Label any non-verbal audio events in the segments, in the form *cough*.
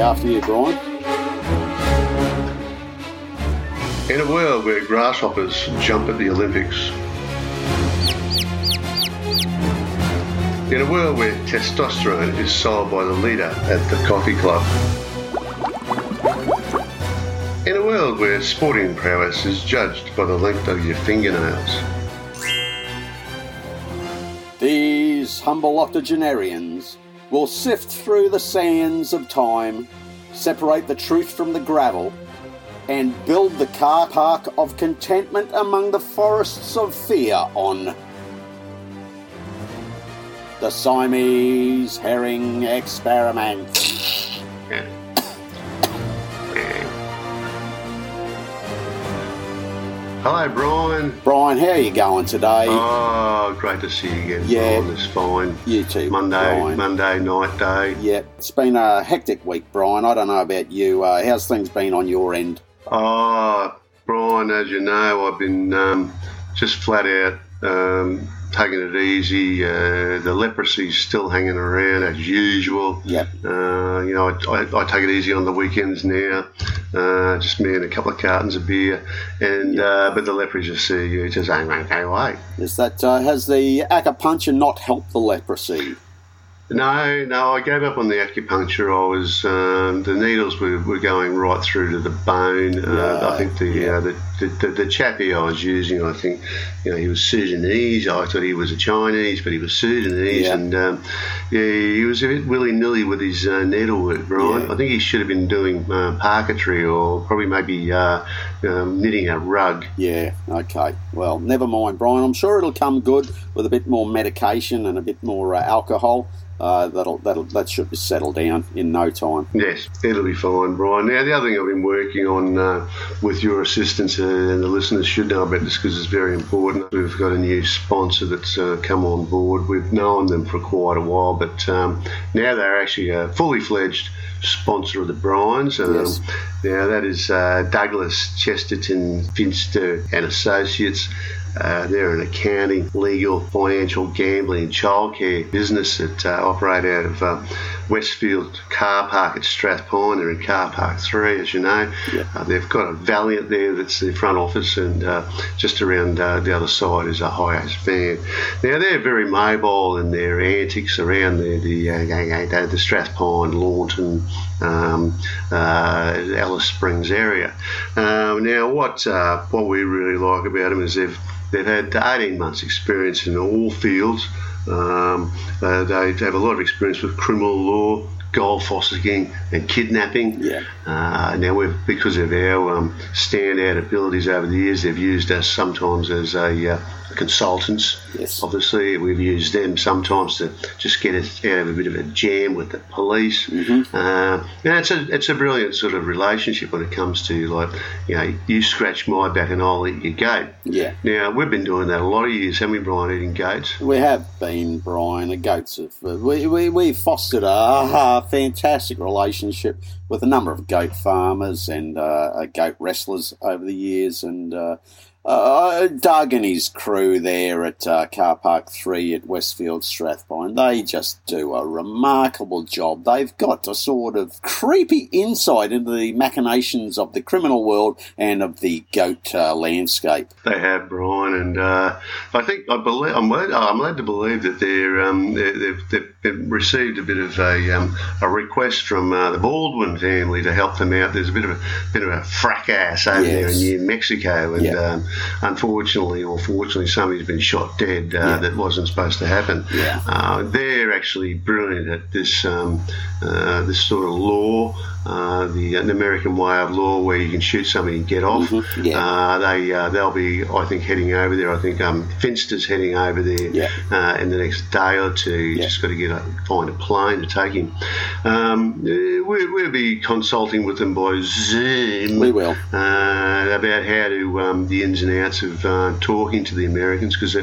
After you, Brian. In a world where grasshoppers jump at the Olympics, in a world where testosterone is sold by the leader at the coffee club, in a world where sporting prowess is judged by the length of your fingernails, These humble octogenarians will sift through the sands of time, separate the truth from the gravel, and build the car park of contentment among the forests of fear on the Siamese herring experiment. Hello, Brian. Brian, how are you going today? Oh, great to see you again. Yeah. Brian. It's fine. you too, Monday, Brian. Monday night day. Yeah, it's been a hectic week, Brian. I don't know about you. Uh, how's things been on your end? Oh, Brian, as you know, I've been um, just flat out um, taking it easy. Uh, the leprosy's still hanging around as usual. Yep. Uh, you know, I, I, I take it easy on the weekends now. Uh, just me and a couple of cartons of beer, and uh, but the leprosy just see you, just ain't going away. Is that uh, has the acupuncture not helped the leprosy? No, no, I gave up on the acupuncture. I was um, the needles were, were going right through to the bone. Uh, I think the, yeah. uh, the, the the the chappie I was using, I think, you know, he was Sudanese. I thought he was a Chinese, but he was Sudanese, Yeah. and um, yeah, he was a bit willy nilly with his uh, needlework, Brian. Yeah. I think he should have been doing uh, parquetry or probably maybe uh, um, knitting a rug. Yeah. Okay. Well, never mind, Brian. I'm sure it'll come good with a bit more medication and a bit more uh, alcohol. Uh, that'll that'll that should be settled down in no time. Yes, it'll be fine, Brian. Now, the other thing I've been working on uh, with your assistance, uh, and the listeners should know about this because it's very important. We've got a new sponsor that's uh, come on board. We've known them for quite a while, but um, now they're actually a fully fledged sponsor of the Bryans. Um, Yes. Now, that is uh, Douglas Chesterton Finster and Associates. Uh, they're an accounting, legal, financial, gambling, and childcare business that uh, operate out of uh, Westfield Car Park at Strathpine. They're in Car Park 3, as you know. Yeah. Uh, they've got a Valiant there that's the front office, and uh, just around uh, the other side is a Hiace van. Now, they're very mobile in their antics around the, the, uh, the, the Strathpine, Lawnton, um, uh, Alice Springs area. Um, now, what uh, what we really like about them is they've they've had 18 months' experience in all fields. Um, they have a lot of experience with criminal law, gold fossicking, and kidnapping. Yeah. Uh, now, we've because of our um, standout abilities over the years, they've used us sometimes as a uh, consultants. Yes. Obviously, we've used them sometimes to just get us out of a bit of a jam with the police. Mm-hmm. Uh, and it's a it's a brilliant sort of relationship when it comes to like you know you scratch my back and I'll eat your goat. Yeah. Now we've been doing that a lot of years, haven't we, Brian? Eating goats. We have been, Brian. The goats have. We, we, we fostered a, fantastic relationship with a number of goat farmers and uh, goat wrestlers over the years. And uh, Doug and his crew there at uh, Car Park 3 at Westfield Strathpine, they just do a remarkable job. They've got a sort of creepy insight into the machinations of the criminal world and of the goat uh, landscape. They have Brian, and uh, I think I believe I'm led, I'm led to believe that they're, um, they're, they've, they've received a bit of a, um, a request from uh, the Baldwin family to help them out. There's a bit of a bit of a fracas over there in New Mexico, and Yeah. um, unfortunately or fortunately, somebody's been shot dead uh, Yeah. that wasn't supposed to happen. Yeah. Uh, they're actually brilliant at this um, uh, this sort of law, uh, the, the American way of law, where you can shoot somebody and get off. Mhm, yeah. Uh, they uh, they'll be, I think, heading over there. I think um, Finster's heading over there Yeah. uh, in the next day or two. You Yeah. just got to get a, find a plane to take him. Um, uh, we, we'll be consulting with them by Zoom We will. uh, about how to um, the ins and outs of uh, talking to the Americans because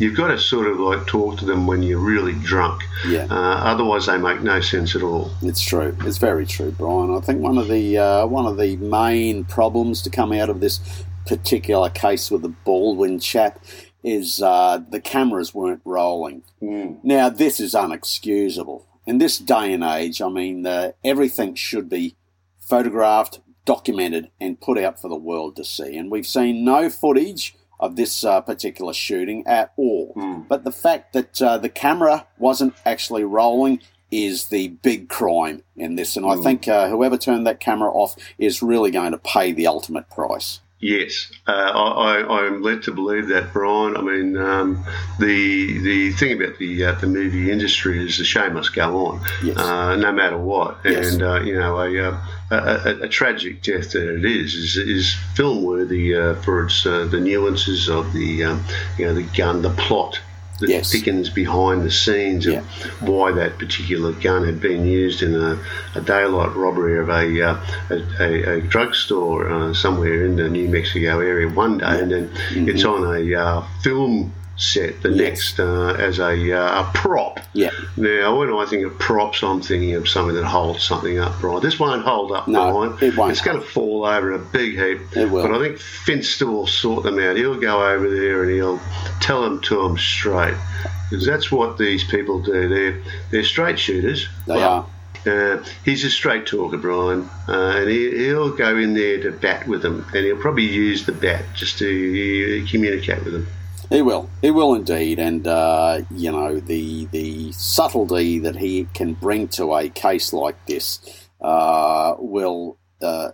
you've got to sort of like talk to them when you're really drunk. Yeah. Uh, otherwise, they make no sense at all. It's true. It's very true, Brian. I think one of the uh, one of the main problems to come out of this particular case with the Baldwin chap is uh, the cameras weren't rolling. Now this is unexcusable, in this day and age, I mean, uh, everything should be photographed, documented, and put out for the world to see. And we've seen no footage of this uh, particular shooting at all. Mm. But the fact that uh, the camera wasn't actually rolling is the big crime in this. And I Mm. think uh, whoever turned that camera off is really going to pay the ultimate price. Yes, uh, I, I, I'm led to believe that, Brian. I mean, um, the the thing about the uh, the movie industry is the show must go on, Yes. uh, no matter what. Yes. And uh, you know, a, a, a, a tragic death that it is is, is film worthy uh, for its uh, the nuances of the um, you know the gun, the plot. That Yes. thickens behind the scenes of Yeah. why that particular gun had been used in a, a daylight robbery of a uh, a, a, a drugstore uh, somewhere in the New Mexico area one day, and then it's on a uh, film set the. Yes. next uh, as a, uh, a prop. Yeah. Now, when I think of props, I'm thinking of something that holds something up, Brian. This won't hold up, No, Brian. it won't It's going to fall over in a big heap. It will. But I think Finster will sort them out. He'll go over there and he'll tell them to them straight. Because that's what these people do. They're, they're straight shooters. They are. Uh, he's a straight talker, Brian, uh, and he, he'll go in there to bat with them, and he'll probably use the bat just to uh, communicate with them. He will. He will indeed. And, uh, you know, the, the subtlety that he can bring to a case like this uh, will uh,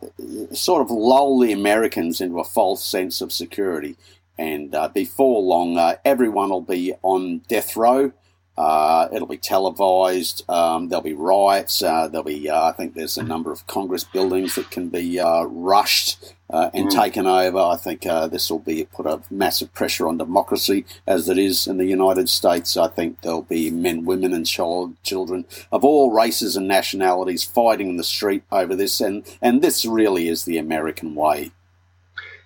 sort of lull the Americans into a false sense of security. And uh, before long, uh, everyone will be on death row. Uh, it'll be televised. Um, there'll be riots. There'll be, I think, there's a number of Congress buildings that can be rushed uh, and taken over. I think uh, this will be put a massive pressure on democracy, as it is in the United States. I think there'll be men, women, and child, children of all races and nationalities fighting in the street over this, and and this really is the American way.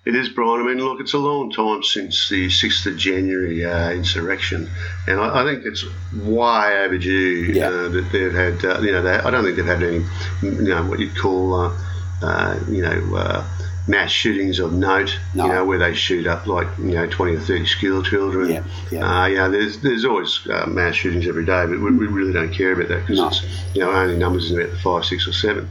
It is, Brian. I mean, look, it's a long time since the 6th of January uh, insurrection, and I, I think it's way overdue Yeah. uh, that they've had, uh, you know, they, I don't think they've had any, you know, what you'd call, uh, uh, you know, uh, mass shootings of note, No. you know, where they shoot up like, you know, 20 or 30 school children. Yeah, yeah. Uh, you know, there's, there's always uh, mass shootings every day, but we, we really don't care about that because No. it's, you know, only numbers in about five, six, or seven.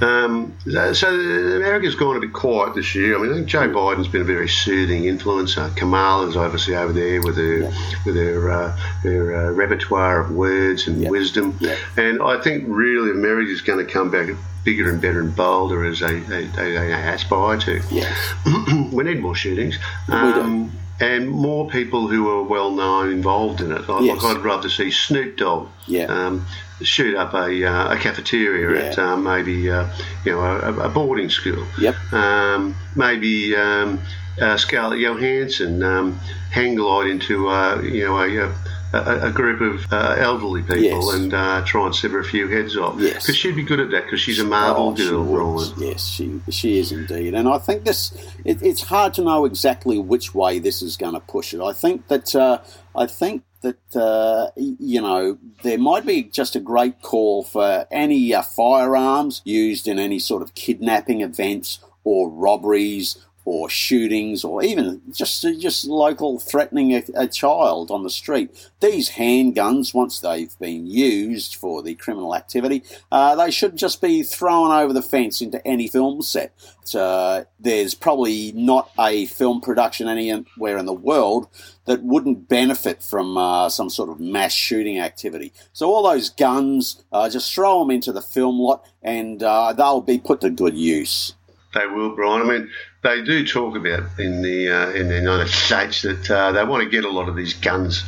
Um, so, so America's gone a bit quiet this year. I mean, I think Joe Biden's been a very soothing influence. Uh, Kamala's obviously over there with her with her uh, her uh, repertoire of words and Yeah. wisdom. Yeah. And I think really America's going to come back bigger and better and bolder as they, they, they, they aspire to. Yes. *clears throat* we need more shootings. Um, and more people who are well known involved in it. Like, Yes. I'd rather see Snoop Dogg Yeah. um, shoot up a, uh, a cafeteria at Yeah. uh, maybe uh, you know a, a boarding school. Yep. Um, maybe um, uh, Scarlett Johansson um, hang glide into uh, you know a, a, a group of uh, elderly people Yes. and uh, try and sever a few heads off. Yes. Because she'd be good at that because she's a Marvel Oh, girl. Brian. Yes, she she is indeed, and I think this. It, it's hard to know exactly which way this is going to push it. I think that uh, I think that uh, you know there might be just a great call for any uh, firearms used in any sort of kidnapping events or robberies or shootings or even just just local threatening a, a child on the street. These handguns, once they've been used for the criminal activity, uh, they should just be thrown over the fence into any film set. Uh, there's probably not a film production anywhere in the world that wouldn't benefit from uh, some sort of mass shooting activity. So all those guns, uh, just throw them into the film lot, and uh, they'll be put to good use. They will, Brian. I mean, they do talk about in the uh, in the United States that uh, they want to get a lot of these guns,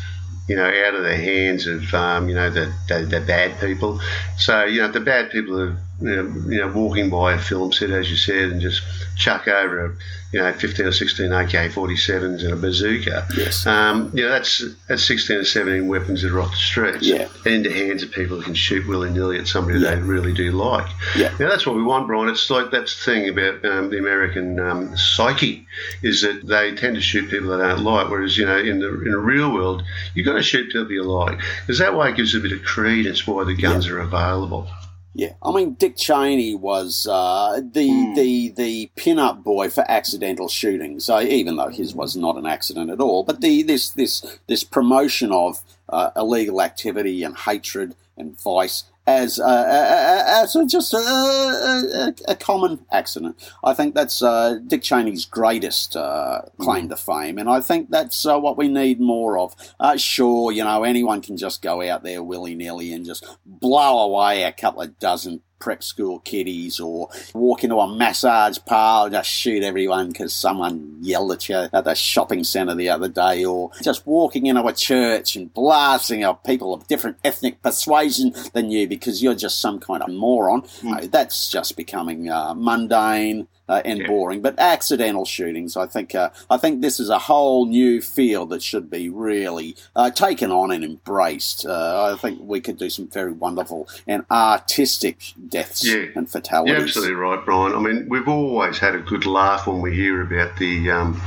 you know, out of the hands of um, you know the, the the bad people. So you know, the bad people are you know, you know walking by a film set, as you said, and just chuck over a you know 15 or 16 AK-47s and a bazooka. Yes. Um, you know, that's that's 16 or 17 weapons that are off the streets Yeah. and into hands of people who can shoot willy nilly at somebody Yeah. they really do like. Yeah. Now that's what we want, Brian. It's like that's the thing about um, the American um, psyche is that they tend to shoot people they don't like, whereas you know in the in the real world you've got to shoot people you like because that way it gives a bit of credence why the guns are available. Yeah, I mean Dick Cheney was uh, the Hmm. the the pin-up boy for accidental shootings. So even though his was not an accident at all, but the this this this promotion of uh, illegal activity and hatred and vice as uh, as a, just a, a, a, common accident. I think that's uh, Dick Cheney's greatest uh, claim to fame, and I think that's uh, what we need more of. Uh, sure, you know, anyone can just go out there willy nilly and just blow away a couple of dozen prep school kiddies or walk into a massage parlour and just shoot everyone because someone yelled at you at the shopping centre the other day or just walking into a church and blasting out people of different ethnic persuasion than you because you're just some kind of moron. Mm. that's just becoming uh, mundane uh, and yeah. boring. But accidental shootings, I think, uh, I think this is a whole new field that should be really uh, taken on and embraced. Uh, I think we could do some very wonderful and artistic deaths yeah. and fatalities. You're absolutely right, Brian. I mean, we've always had a good laugh when we hear about the, um,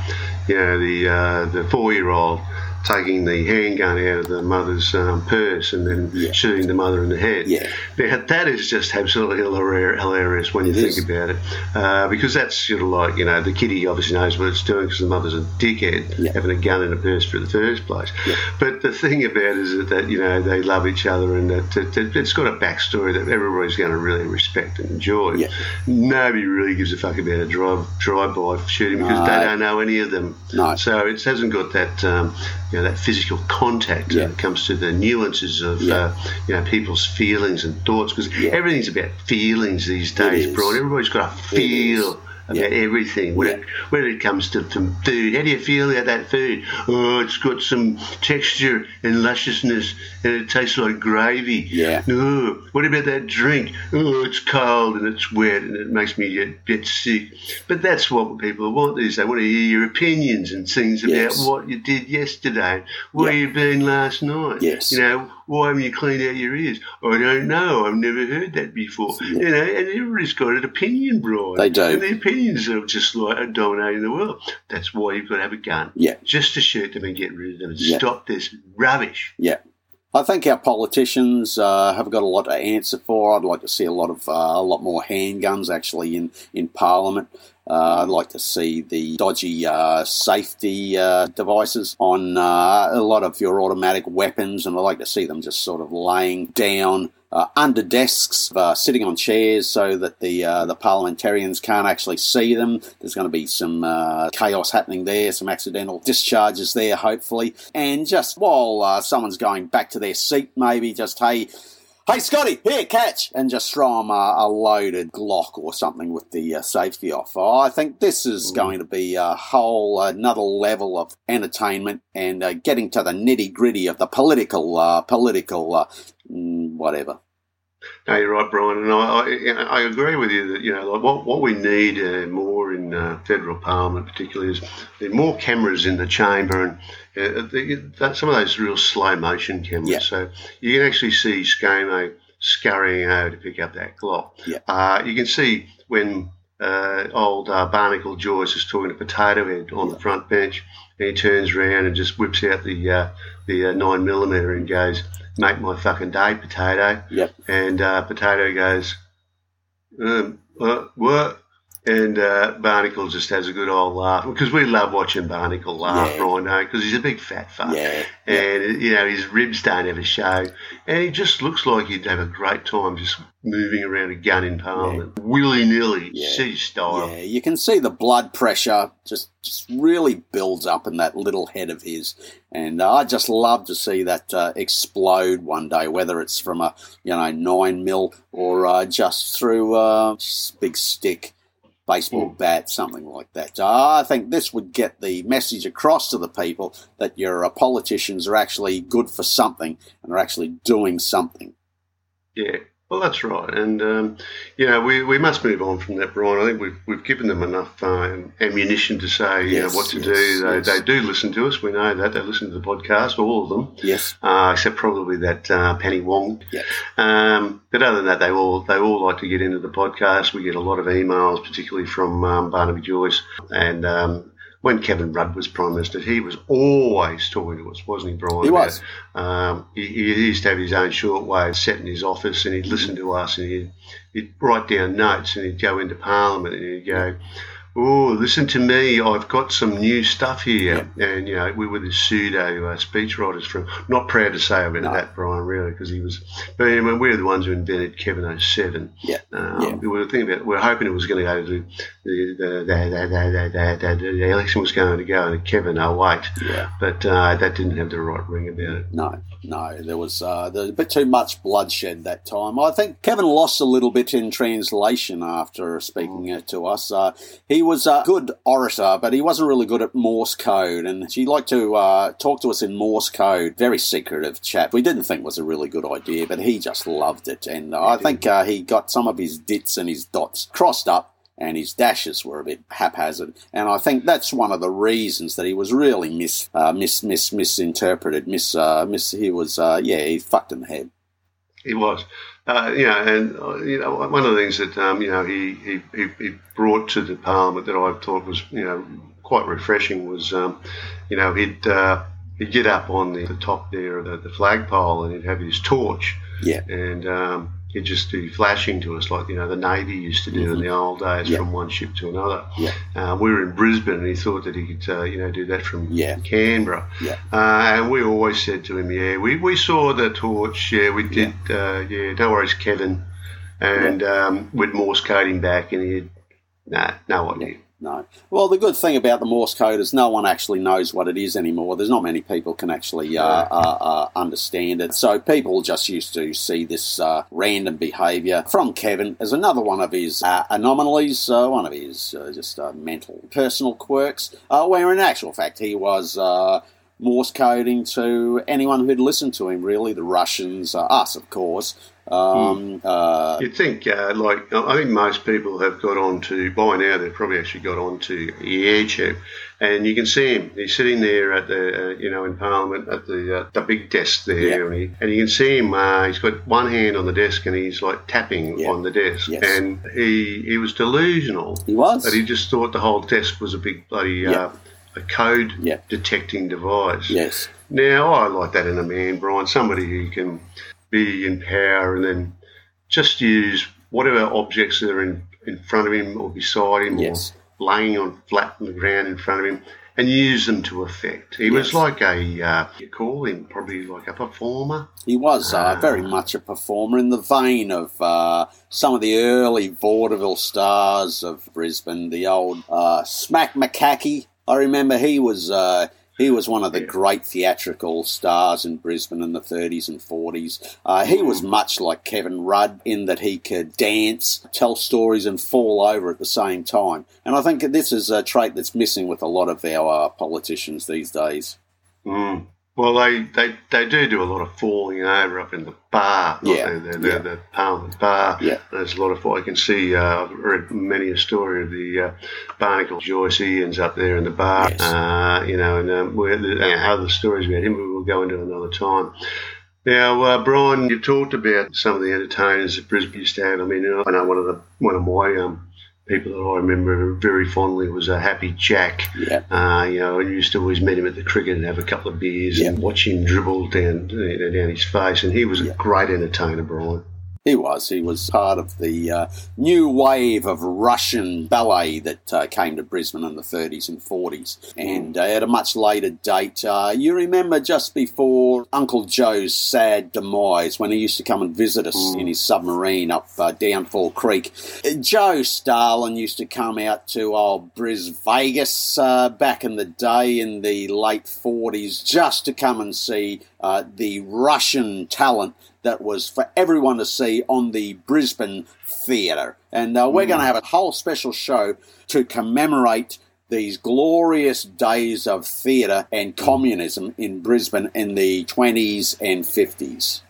you know, the uh, the four year old taking the handgun out of the mother's um, purse and then yeah. shooting the mother in the head. Yeah. Now, that is just absolutely hilarious when you it think is. about it, uh, because that's sort of like you know the kitty obviously knows what it's doing because the mother's a dickhead yeah. having a gun in a purse for the first place. Yeah. But the thing about it is that you know they love each other and that it, has got a backstory that everybody's going to really respect and enjoy. Nobody really gives a fuck about a drive drive-by shooting because no. they don't know any of them. No. So it hasn't got that. Um, you know, that physical contact yeah. when it comes to the nuances of yeah. uh, you know people's feelings and thoughts because yeah. everything's about feelings these days, Brian. Everybody's got to feel about yeah. everything when, yeah. it, when it comes to some food. How do you feel about that food? Oh, it's got some texture and lusciousness and it tastes like gravy. Yeah. Oh, what about that drink? Oh, it's cold and it's wet and it makes me get, get sick. But that's what people want these They want to hear your opinions and things about yes. what you did yesterday, where yeah. you've been last night. Yes. You know, why haven't you cleaned out your ears? I don't know. I've never heard that before. Yeah. You know, and everybody's got an opinion, Brian. They do. And the opinions are just like dominating the world. That's why you've got to have a gun. Yeah. Just to shoot them and get rid of them and yeah. stop this rubbish. Yeah. I think our politicians uh, have got a lot to answer for. I'd like to see a lot of uh, a lot more handguns actually in in Parliament. Uh, I'd like to see the dodgy uh, safety uh, devices on uh, a lot of your automatic weapons, and I'd like to see them just sort of laying down uh, under desks, uh, sitting on chairs, so that the uh, the parliamentarians can't actually see them. There's going to be some uh, chaos happening there, some accidental discharges there, hopefully. And just while uh, someone's going back to their seat, maybe just hey hey Scotty, here, catch, and just throw him a, a loaded Glock or something with the uh, safety off. Oh, I think this is mm. going to be a whole another level of entertainment and uh, getting to the nitty gritty of the political, uh, political, uh, mm, whatever. No, you're right, Brian, and I, I, I, agree with you that you know like what what we need uh, more in uh, federal parliament, particularly, is there more cameras in the chamber and uh, the, some of those real slow motion cameras. Yeah. So you can actually see ScoMo scurrying over to pick up that Glock. Yeah. Uh, you can see when uh, old uh, Barnacle Joyce is talking to Potato Head on yeah. the front bench, and he turns around and just whips out the uh, the uh, nine millimeter and goes, "Make my fucking day, Potato." Yep. And uh, Potato goes, um, "What?" And uh, Barnacle just has a good old laugh because we love watching Barnacle laugh, yeah. Rhino, because he's a big fat fuck. Yeah. And, you know, his ribs don't ever show. And he just looks like he'd have a great time just moving around a gun in Parliament, yeah. willy nilly, yeah. city style. Yeah, you can see the blood pressure just, just really builds up in that little head of his. And uh, I just love to see that uh, explode one day, whether it's from a, you know, nine mil or uh, just through a big stick baseball mm. bat, something like that. I think this would get the message across to the people that your uh, politicians are actually good for something and are actually doing something. Yeah, well, that's right, and um, you know we, we must move on from that, Brian. I think we've, we've given them enough uh, ammunition to say yes, you know, what to yes, do. They, yes. they do listen to us. We know that they listen to the podcast, all of them. Yes, uh, except probably that uh, Penny Wong. Yes. Um, but other than that, they all they all like to get into the podcast. We get a lot of emails, particularly from um, Barnaby Joyce and um, when Kevin Rudd was Prime Minister, he was always talking to us, wasn't he, Brian? He was. Um, he, he, used to have his own shortwave set in his office and he'd listen to us and he'd, he'd, write down notes and he'd go into Parliament and he'd go, oh, listen to me, I've got some new stuff here. Yeah. And, you know, we were the pseudo uh, speechwriters from, not proud to say about no. that, Brian, really, because he was, but anyway, we were the ones who invented Kevin 07. Yeah. Um, yeah. We were thinking about, we were hoping it was going to go to the, the, the, the, the, election was going to go to Kevin 08. Yeah. But uh, that didn't have the right ring about it. No, no, there was, uh, there was a bit too much bloodshed that time. I think Kevin lost a little bit in translation after speaking mm. to us. Uh, he was a good orator, but he wasn't really good at Morse code, and he liked to uh, talk to us in Morse code. Very secretive chap. We didn't think was a really good idea, but he just loved it, and I think uh, he got some of his dits and his dots crossed up and his dashes were a bit haphazard. And I think that's one of the reasons that he was really mis uh, mis, mis misinterpreted. Mis, uh, mis he was uh, yeah he fucked in the head. He was. Uh, you know, and uh, you know, one of the things that um, you know he, he, he brought to the parliament that I thought was you know quite refreshing was um, you know he'd uh, he'd get up on the, the top there of the, the, flagpole and he'd have his torch. Yeah. And um, he'd just do flashing to us like you know the Navy used to do mm-hmm. in the old days from one ship to another. Yeah. Uh, we were in Brisbane and he thought that he could uh, you know do that from yeah. Canberra. Yeah. Uh, and we always said to him, yeah, we, we saw the torch. Yeah, we did. Yeah, uh, yeah no worries, Kevin. And yeah. um, we'd Morse code him back, and he'd nah, no idea. No. Well, the good thing about the Morse code is no one actually knows what it is anymore. There's not many people can actually uh, uh, uh, understand it. So people just used to see this uh, random behaviour from Kevin as another one of his uh, anomalies, uh, one of his just mental personal quirks, where in actual fact he was Morse coding to anyone who'd listened to him, really, the Russians, us, of course, um, hmm. uh, You'd think, uh, like, I think most people have got on to, by now, they've probably actually got on to YouTube. And you can see him. He's sitting there at the, uh, you know, in Parliament at the uh, the big desk there, and, he, and you can see him. Uh, he's got one hand on the desk, and he's like tapping on the desk. Yes. And he he was delusional. He was. But he just thought the whole desk was a big bloody uh, a code detecting device. Yes. Now I like that in a man, Brian. Somebody who can be in power and then just use whatever objects that are in, in front of him or beside him yes. or laying on flat on the ground in front of him and use them to effect. He yes. was like a, uh, you call him probably like a performer. He was uh, uh, very much a performer in the vein of uh, some of the early vaudeville stars of Brisbane, the old uh, Smack McCackey. I remember he was uh, he was one of the great theatrical stars in Brisbane in the 30s and 40s. Uh, he was mm. much like Kevin Rudd in that he could dance, tell stories, and fall over at the same time. And I think this is a trait that's missing with a lot of our uh, politicians these days. Mm. Well, they, they, they do do a lot of falling over up in the bar, yeah, the, the, yeah. the, Parliament bar. Yeah. There's a lot of, I can see, uh, I've read many a story of the uh, Barnacle Joyce Ians up there in the bar, yes. uh, you know, and um, uh, other stories about him we will go into another time. Now, uh, Brian, you talked about some of the entertainers at Brisbane have. I mean, I know one of the one of my um, people that I remember very fondly was a Happy Jack. Yeah. Uh, you know, I used to always meet him at the cricket and have a couple of beers yeah. and watch him dribble down you know, down his face, and he was a great entertainer, Brian. He was. He was part of the uh, new wave of Russian ballet that uh, came to Brisbane in the 30s and 40s. And uh, at a much later date, uh, you remember just before Uncle Joe's sad demise when he used to come and visit us mm. in his submarine up uh, Downfall Creek. Joe Stalin used to come out to old Bris Vegas uh, back in the day in the late 40s just to come and see the Russian talent that was for everyone to see on the Brisbane Theatre. And uh, we're mm. going to have a whole special show to commemorate these glorious days of theatre and communism in Brisbane in the 20s and 50s.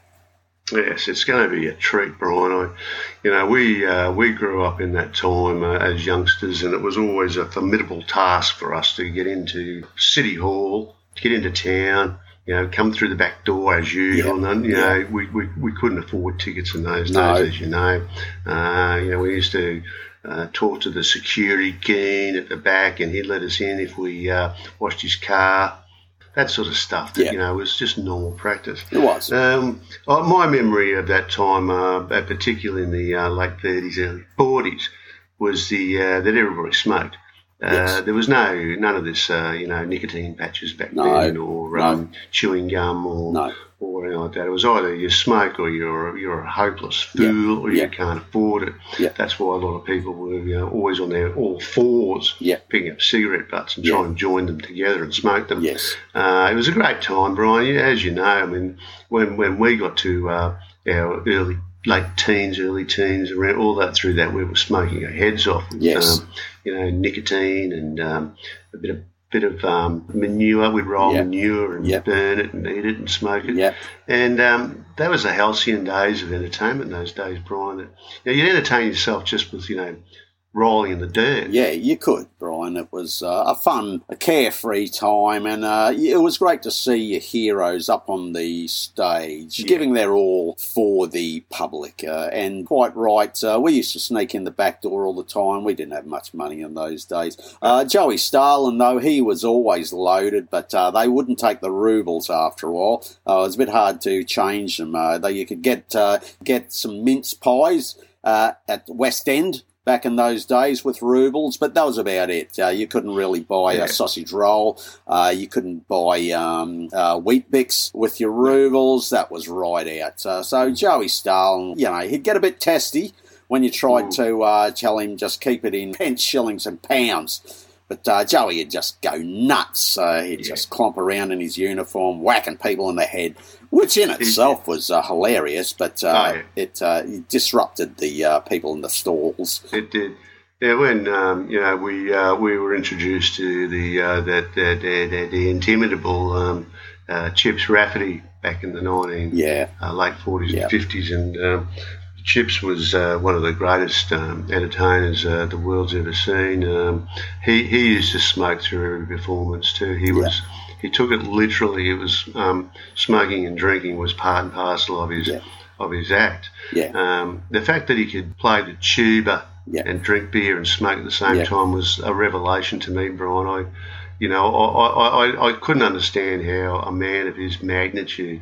Yes, it's going to be a treat, Brian. I, you know, we uh, we grew up in that time uh, as youngsters, and it was always a formidable task for us to get into City Hall, to get into town, you know, come through the back door as usual. And, you know, we, we, we couldn't afford tickets in those no. days, as you know. Uh, you know, we used to uh, talk to the security keen at the back, and he'd let us in if we uh, washed his car. That sort of stuff, that, you know, was just normal practice. It was. Um, uh, my memory of that time, uh, particularly in the uh, late 30s, early 40s, was the that everybody smoked. Uh, Yes. There was no none of this, uh, you know, nicotine patches back No, then, or no. um, chewing gum, or No. or anything like that. It was either you smoke or you're you're a hopeless Yeah, fool, or yeah. you can't afford it. Yeah. That's why a lot of people were you know, always on their all fours, Yeah. picking up cigarette butts and trying to join them together and smoke them. Yes. Uh, it was a great time, Brian. Yeah, As you know, I mean, when when we got to uh, our early, late teens, early teens, around all that through that, we were smoking our heads off. with, Yes. Um, you know, nicotine and um, a bit of bit of um, manure. We'd roll Yeah. manure and Yeah. burn it and eat it and smoke it. Yeah. And um, that was the halcyon days of entertainment. Those days, Brian. That, you know, you'd entertain yourself just with you know rolling in the dirt. Yeah, you could, Brian. It was uh, a fun, a carefree time, and uh, it was great to see your heroes up on the stage, Yeah. giving their all for the public. Uh, and quite right, uh, we used to sneak in the back door all the time. We didn't have much money in those days. Uh, Joey Stalin, though, he was always loaded, but uh, they wouldn't take the rubles after a while. Uh, it was a bit hard to change them. Uh, though you could get uh, get some mince pies uh, at West End back in those days with rubles, but that was about it. Uh, you couldn't really buy Yeah. a sausage roll. Uh, you couldn't buy um, uh, Weet-Bix with your rubles. That was right out. Uh, so Joey Stalin, you know, he'd get a bit testy when you tried Ooh. to uh, tell him just keep it in *laughs* pence, shillings, and pounds. But uh, Joey would just go nuts. Uh, he'd Yeah. just clomp around in his uniform, whacking people in the head, which in *laughs* itself was uh, hilarious. But uh, Oh, yeah. it, uh, it disrupted the uh, people in the stalls. It did. Yeah, when um, you know we uh, we were introduced to the uh, that the, the, the, the intimidable um, uh, Chips Rafferty back in the nineteen Yeah, uh, late forties and fifties, and um, Chips was uh, one of the greatest um, entertainers uh, the world's ever seen. Um, he he used to smoke through every performance too. He was. He took it literally. It was um, smoking and drinking was part and parcel of his Yeah. of his act. yeah, Um, the fact that he could play the tuba Yeah. and drink beer and smoke at the same Yeah. time was a revelation to me, Brian. I, you know, I, I, I, I couldn't understand how a man of his magnitude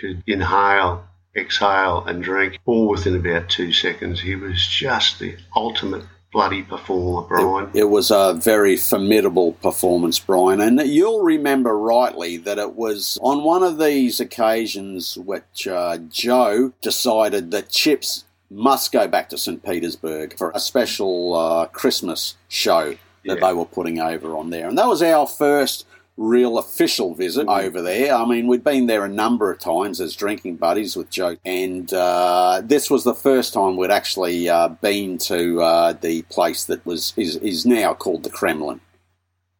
could inhale, exhale, and drink all within about two seconds. He was just the ultimate bloody performer, Brian. It was a very formidable performance, Brian, and you'll remember rightly that it was on one of these occasions which uh, Joe decided that Chips must go back to St. Petersburg for a special uh, Christmas show that Yeah. they were putting over on there. And that was our first real official visit Mm. over there. I mean, we'd been there a number of times as drinking buddies with Joe, and uh, this was the first time we'd actually uh, been to uh, the place that was is, is now called the Kremlin.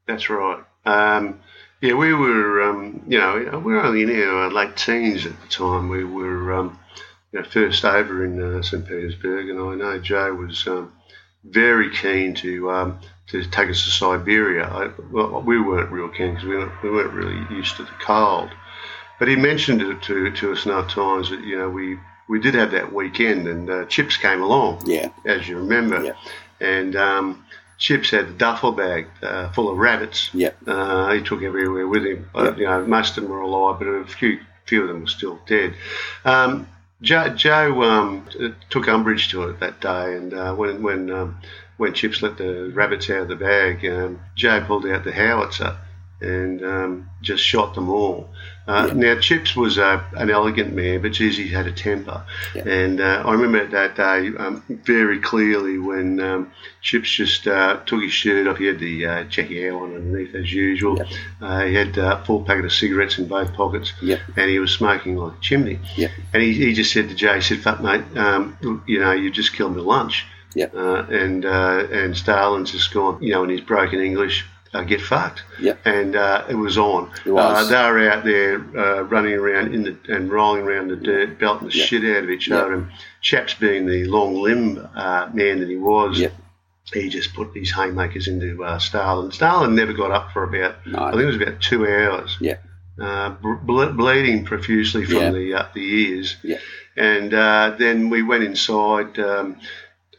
That's right. Um, yeah, we were, um, you know, we were only in our late teens at the time. We were, um, you know, first over in uh, St. Petersburg, and I know Joe was um, very keen to um, to take us to Siberia. I, well, we weren't real keen because we weren't, we weren't really used to the cold. But he mentioned it to, to us enough times that, you know, we, we did have that weekend, and uh, Chips came along, Yeah, as you remember. Yeah. And um, Chips had a duffel bag uh, full of rabbits. yeah, Uh, he took everywhere with him. Yeah. you know, most of them were alive, but a few few of them were still dead. Um, Joe, Joe um, took umbrage to it that day, and uh, when when um, when Chips let the rabbits out of the bag, um, Joe pulled out the howitzer and um, just shot them all. Uh, Yeah. Now Chips was uh, an elegant man, but geez, he had a temper. Yeah. And uh, I remember that day um, very clearly when um, Chips just uh, took his shirt off. He had the uh, Jackie on underneath as usual. Yeah. Uh, he had a full packet of cigarettes in both pockets, and he was smoking like a chimney. And he, he just said to Jay, he said, "Fuck mate, um, you know, you just killed me lunch." Yep. Uh, and uh, and Stalin's just gone, you know, in his broken English, uh, get fucked. Yep. And uh, it was on. It was. Uh, they were out there uh, running around in the and rolling around the dirt, belting the Yep. shit out of each Yep. other. And Chaps, being the long limb uh, man that he was, Yep. he just put these haymakers into uh, Stalin. Stalin never got up for about, No. I think it was about two hours. Yeah. Uh, ble- bleeding profusely from Yeah. the uh, the ears. Yeah. And uh, then we went inside. Um,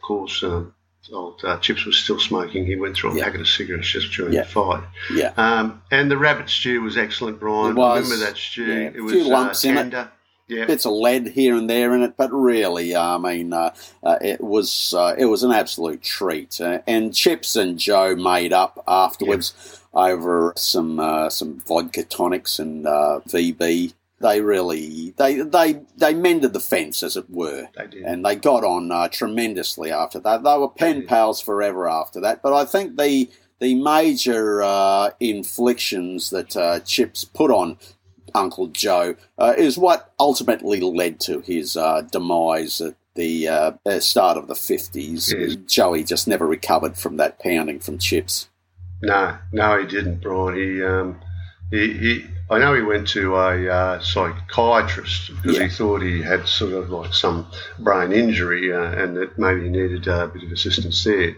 course, um, old uh, Chips was still smoking. He went through a Yeah. packet of cigarettes just during Yeah. the fight. yeah. Um, and the rabbit stew was excellent, Brian. It was. Remember that stew? Yeah. It A few lumps uh, in it. Yeah. bits of lead here and there in it, but really, I mean, uh, uh, it was uh, it was an absolute treat. Uh, and Chips and Joe made up afterwards over some uh, some vodka tonics and uh, VB. They really they they they mended the fence, as it were, They did. and they got on uh, tremendously after that. They were pen pals forever after that. But I think the the major uh, inflictions that uh, Chips put on Uncle Joe uh, is what ultimately led to his uh, demise at the uh, uh, start of the 50s. Yes. Joey just never recovered from that pounding from Chips. No, no, he didn't, Brian. He, um, he, he I know he went to a uh, psychiatrist because Yeah. he thought he had sort of like some brain injury uh, and that maybe he needed uh, a bit of assistance there.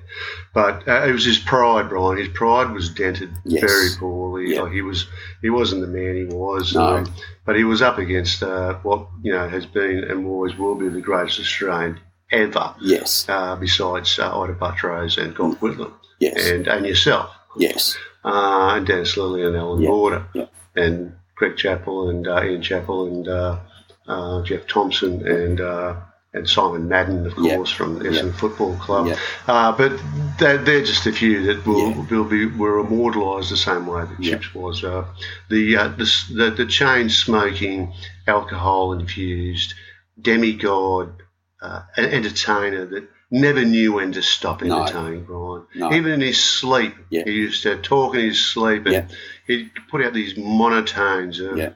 But uh, it was his pride, Brian. His pride was dented Yes. very poorly. Yeah. Like he was, he wasn't the man he was. No. um, but he was up against uh, what you know has been and always will be the greatest Australian ever. Yes, Uh, besides uh, Ita Buttrose and Gough Whitlam yes, and and yourself yes, uh, and Dennis Lillee and Alan Yeah, Border yeah. and Greg Chappell and uh, Ian Chappell and uh, uh, Jeff Thomson and uh, and Simon Madden, of Yeah, course, from the yeah. Essendon Football Club. Yeah. Uh, but they're, they're just a few that will, Yeah. will be were immortalised the same way that Yeah. Chips was. Uh, the, uh, the the the chain smoking, alcohol infused demigod uh, an entertainer that never knew when to stop No. entertaining Brian. No. Even in his sleep, Yeah. he used to talk in his sleep and Yeah. he'd put out these monotones of Yeah.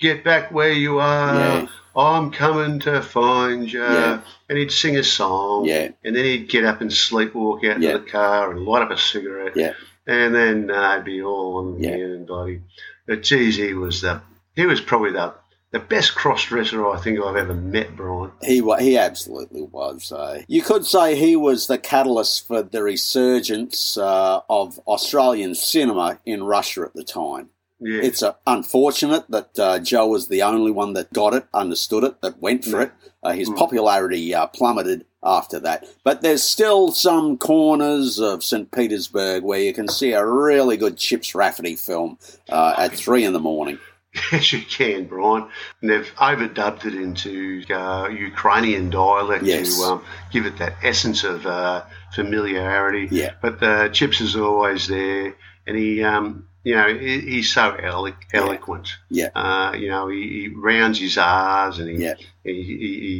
get back where you are, Yeah. I'm coming to find you. Yeah. And he'd sing a song. Yeah. And then he'd get up and sleepwalk out Yeah. to the car and light up a cigarette. Yeah. And then uh, I'd be all on Yeah. again and bloody. But geez, he was the he was probably the the best cross dresser I think I've ever met, Brian. He wa- he absolutely was. Uh, you could say he was the catalyst for the resurgence uh, of Australian cinema in Russia at the time. Yeah. It's uh, unfortunate that uh, Joe was the only one that got it, understood it, that went for Yeah. it. Uh, his Mm. popularity uh, plummeted after that. But there's still some corners of St. Petersburg where you can see a really good Chips Rafferty film uh, at three in the morning. *laughs* Yes, you can, Brian. And they've overdubbed it into uh, Ukrainian dialect Yes. to um, give it that essence of uh, familiarity. Yeah. But the Chips is always there, and he, um, you know, he, he's so elo- eloquent. Yeah. Uh, you know, he, he rounds his R's and he Yeah. he,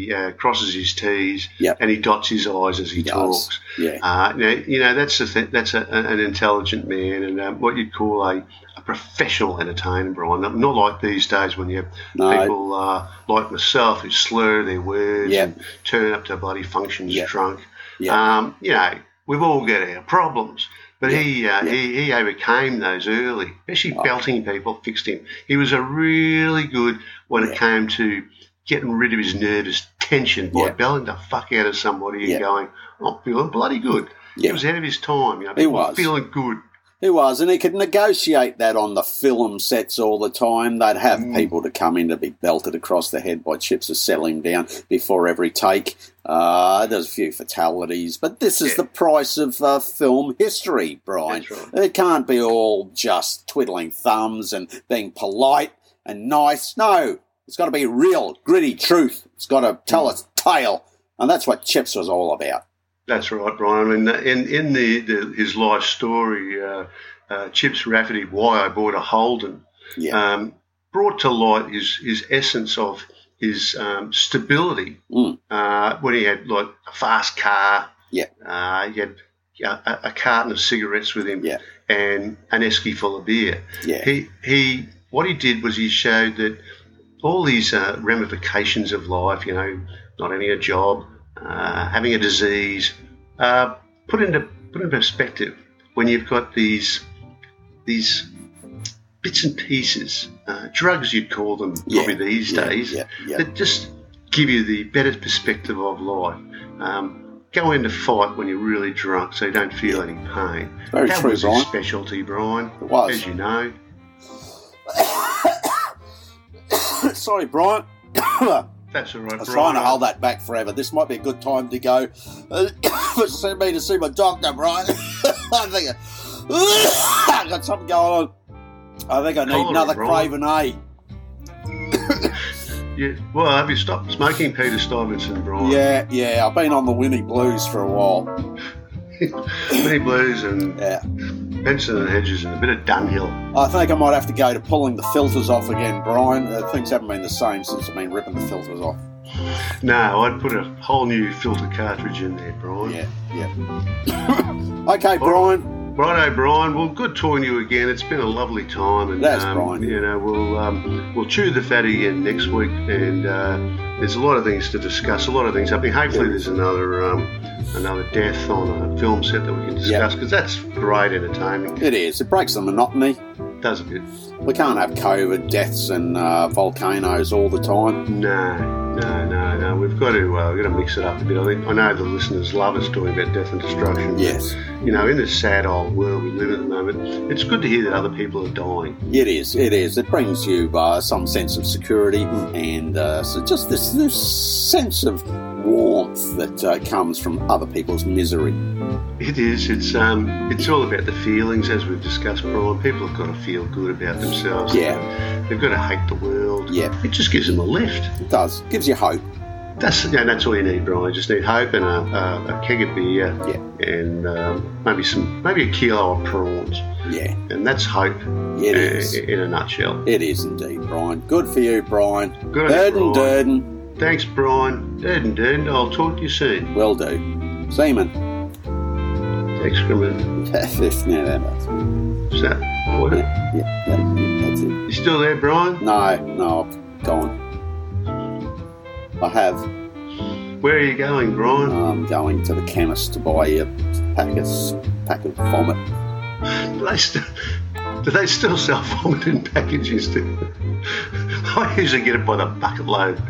he, uh, crosses his T's Yeah. and he dots his I's as he, talks. Yeah. Uh, now, you know, that's a th- that's a, an intelligent man and um, what you'd call a professional entertainer, Brian. Not, like these days when you have No. people uh, like myself who slur their words Yeah. and turn up to bloody functions Yeah. drunk. Yeah. Um, you know, we've all got our problems. But Yeah. he, uh, Yeah. he he overcame those early, especially Oh. belting people, fixed him. He was a really good when Yeah. it came to getting rid of his nervous tension by belting the fuck out of somebody and going, I'm feeling bloody good. He was ahead of his time. You know, He was. feeling good. He was, and he could negotiate that on the film sets all the time. They'd have Mm. people to come in to be belted across the head by chips to settle him down before every take. Uh, there's a few fatalities, but this is Yeah. the price of uh, film history, Brian. Right. It can't be all just twiddling thumbs and being polite and nice. No, it's got to be real, gritty truth. It's got to tell its tale, and that's what Chips was all about. That's right, Brian. I mean, in in the, the his life story, uh, uh, Chips Rafferty, why I bought a Holden, Yeah, um, brought to light his his essence of his um, stability Mm. uh, when he had like a fast car. Yeah. uh, he had a, a carton of cigarettes with him Yeah. and an esky full of beer. yeah, He he what he did was he showed that all these uh, ramifications of life, you know, not having a job, uh, having a disease, uh, put into put in perspective when you've got these these bits and pieces, uh, drugs you'd call them probably these yeah, days, yeah, yeah. that just give you the better perspective of life. Um, go into fight when you're really drunk so you don't feel any pain. Very that true, was Brian. his specialty, Brian. It was. As you know. *coughs* Sorry, Brian. *coughs* *coughs* That's all right, I was Brian. trying to hold that back forever. This might be a good time to go uh, send *coughs* me to see my doctor, Brian. *laughs* I think *coughs* I, I got something going on. I think I need Cholera, another. Craven A. *coughs* Yeah. Well, have you stopped smoking Peter Stuyvesant, Brian? Yeah, yeah. I've been on the Winnie Blues for a while. *laughs* Winnie Blues and Yeah. Benson and Hedges and a bit of Dunhill. I think I might have to go to pulling the filters off again, Brian. Uh, things haven't been the same since I've been ripping the filters off. No, I'd put a whole new filter cartridge in there, Brian. Yeah, yeah. *coughs* okay, Brian. Righto, Brian. Well, good talking to you again. It's been a lovely time, and That's um, Brian. You know, we'll um, we'll chew the fat again next week, and uh, there's a lot of things to discuss. A lot of things happening. Hopefully, there's another um, another death on a film set that we can discuss because that's great entertainment. It is. It breaks the monotony. It does a bit. We can't have COVID, deaths, and uh, volcanoes all the time. No, no, no, no. We've got to uh, we've got to mix it up a bit. I think I know the listeners love us talking about death and destruction. Yes, You know, in this sad old world we live in at the moment, it's good to hear that other people are dying. it is. It is. It brings you uh, some sense of security and uh, so just this, this sense of warmth that uh, comes from other people's misery. It is. It's um. It's all about the feelings, as we've discussed, Brian. People have got to feel good about themselves. Yeah. They've got to hate the world. Yeah. It just gives them a lift. It does. Gives you hope. That's yeah, that's all you need, Brian. You just need hope and a, a, a keg of beer. Yeah. And um, maybe some, maybe a kilo of prawns, Yeah, and that's hope. it uh, is. In a nutshell. It is indeed, Brian. Good for you, Brian. Good Brian. Durden. Thanks, Brian. Durden, Durden. I'll talk to you soon. Will do. Seaman. Excrement. *laughs* yeah, that's, Is that what? yeah, yeah, that's it. You still there, Brian? No, no, I've gone. I have. Where are you going, Brian? I'm going to the chemist to buy a pack of, pack of vomit. Do they, st- do they still sell vomit in packages? Too? *laughs* I usually get it by the bucket load.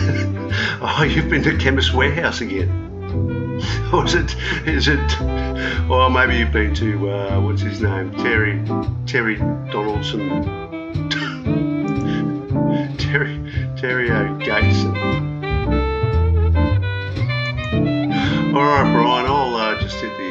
*laughs* oh, you've been to Chemist Warehouse again. Or is it, is it, or maybe you've been to, uh, what's his name? Terry, Terry Donaldson. *laughs* Terry, Terry O'Gateson. All right, Brian. I'll uh, just hit the